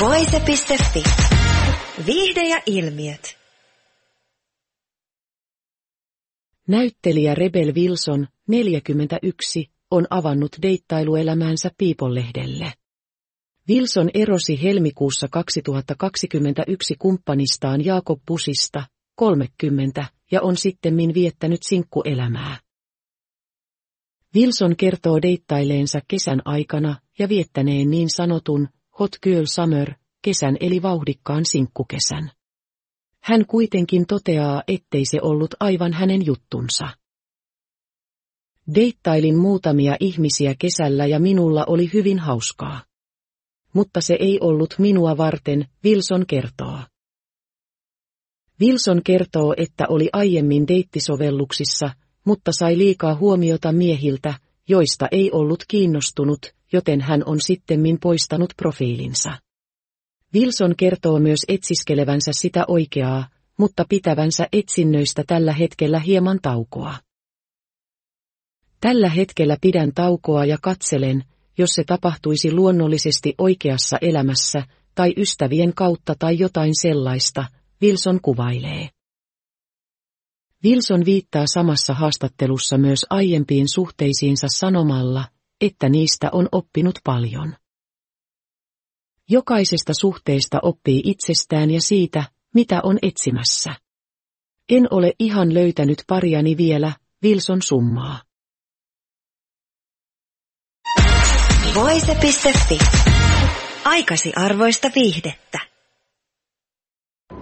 Voise.fi. Viihde ja ilmiöt. Näyttelijä Rebel Wilson, 41, on avannut deittailuelämäänsä People-lehdelle. Wilson erosi helmikuussa 2021 kumppanistaan Jaakob Busista, 30, ja on sittemmin viettänyt sinkkuelämää. Wilson kertoo deittaileensa kesän aikana ja viettäneen niin sanotun Hot Girl Summer kesän eli vauhdikkaan sinkkukesän. Hän kuitenkin toteaa, ettei se ollut aivan hänen juttunsa. Deittailin muutamia ihmisiä kesällä ja minulla oli hyvin hauskaa. Mutta se ei ollut minua varten, Wilson kertoo. Wilson kertoo, että oli aiemmin deittisovelluksissa, mutta sai liikaa huomiota miehiltä, joista ei ollut kiinnostunut, joten hän on sittemmin poistanut profiilinsa. Wilson kertoo myös etsiskelevänsä sitä oikeaa, mutta pitävänsä etsinnöistä tällä hetkellä hieman taukoa. Tällä hetkellä pidän taukoa ja katselen, jos se tapahtuisi luonnollisesti oikeassa elämässä, tai ystävien kautta tai jotain sellaista, Wilson kuvailee. Wilson viittaa samassa haastattelussa myös aiempiin suhteisiinsa sanomalla, että niistä on oppinut paljon. Jokaisesta suhteesta oppii itsestään ja siitä, mitä on etsimässä. En ole ihan löytänyt pariani vielä, Wilson summaa. Voise.fi. Aikasi arvoista viihdettä.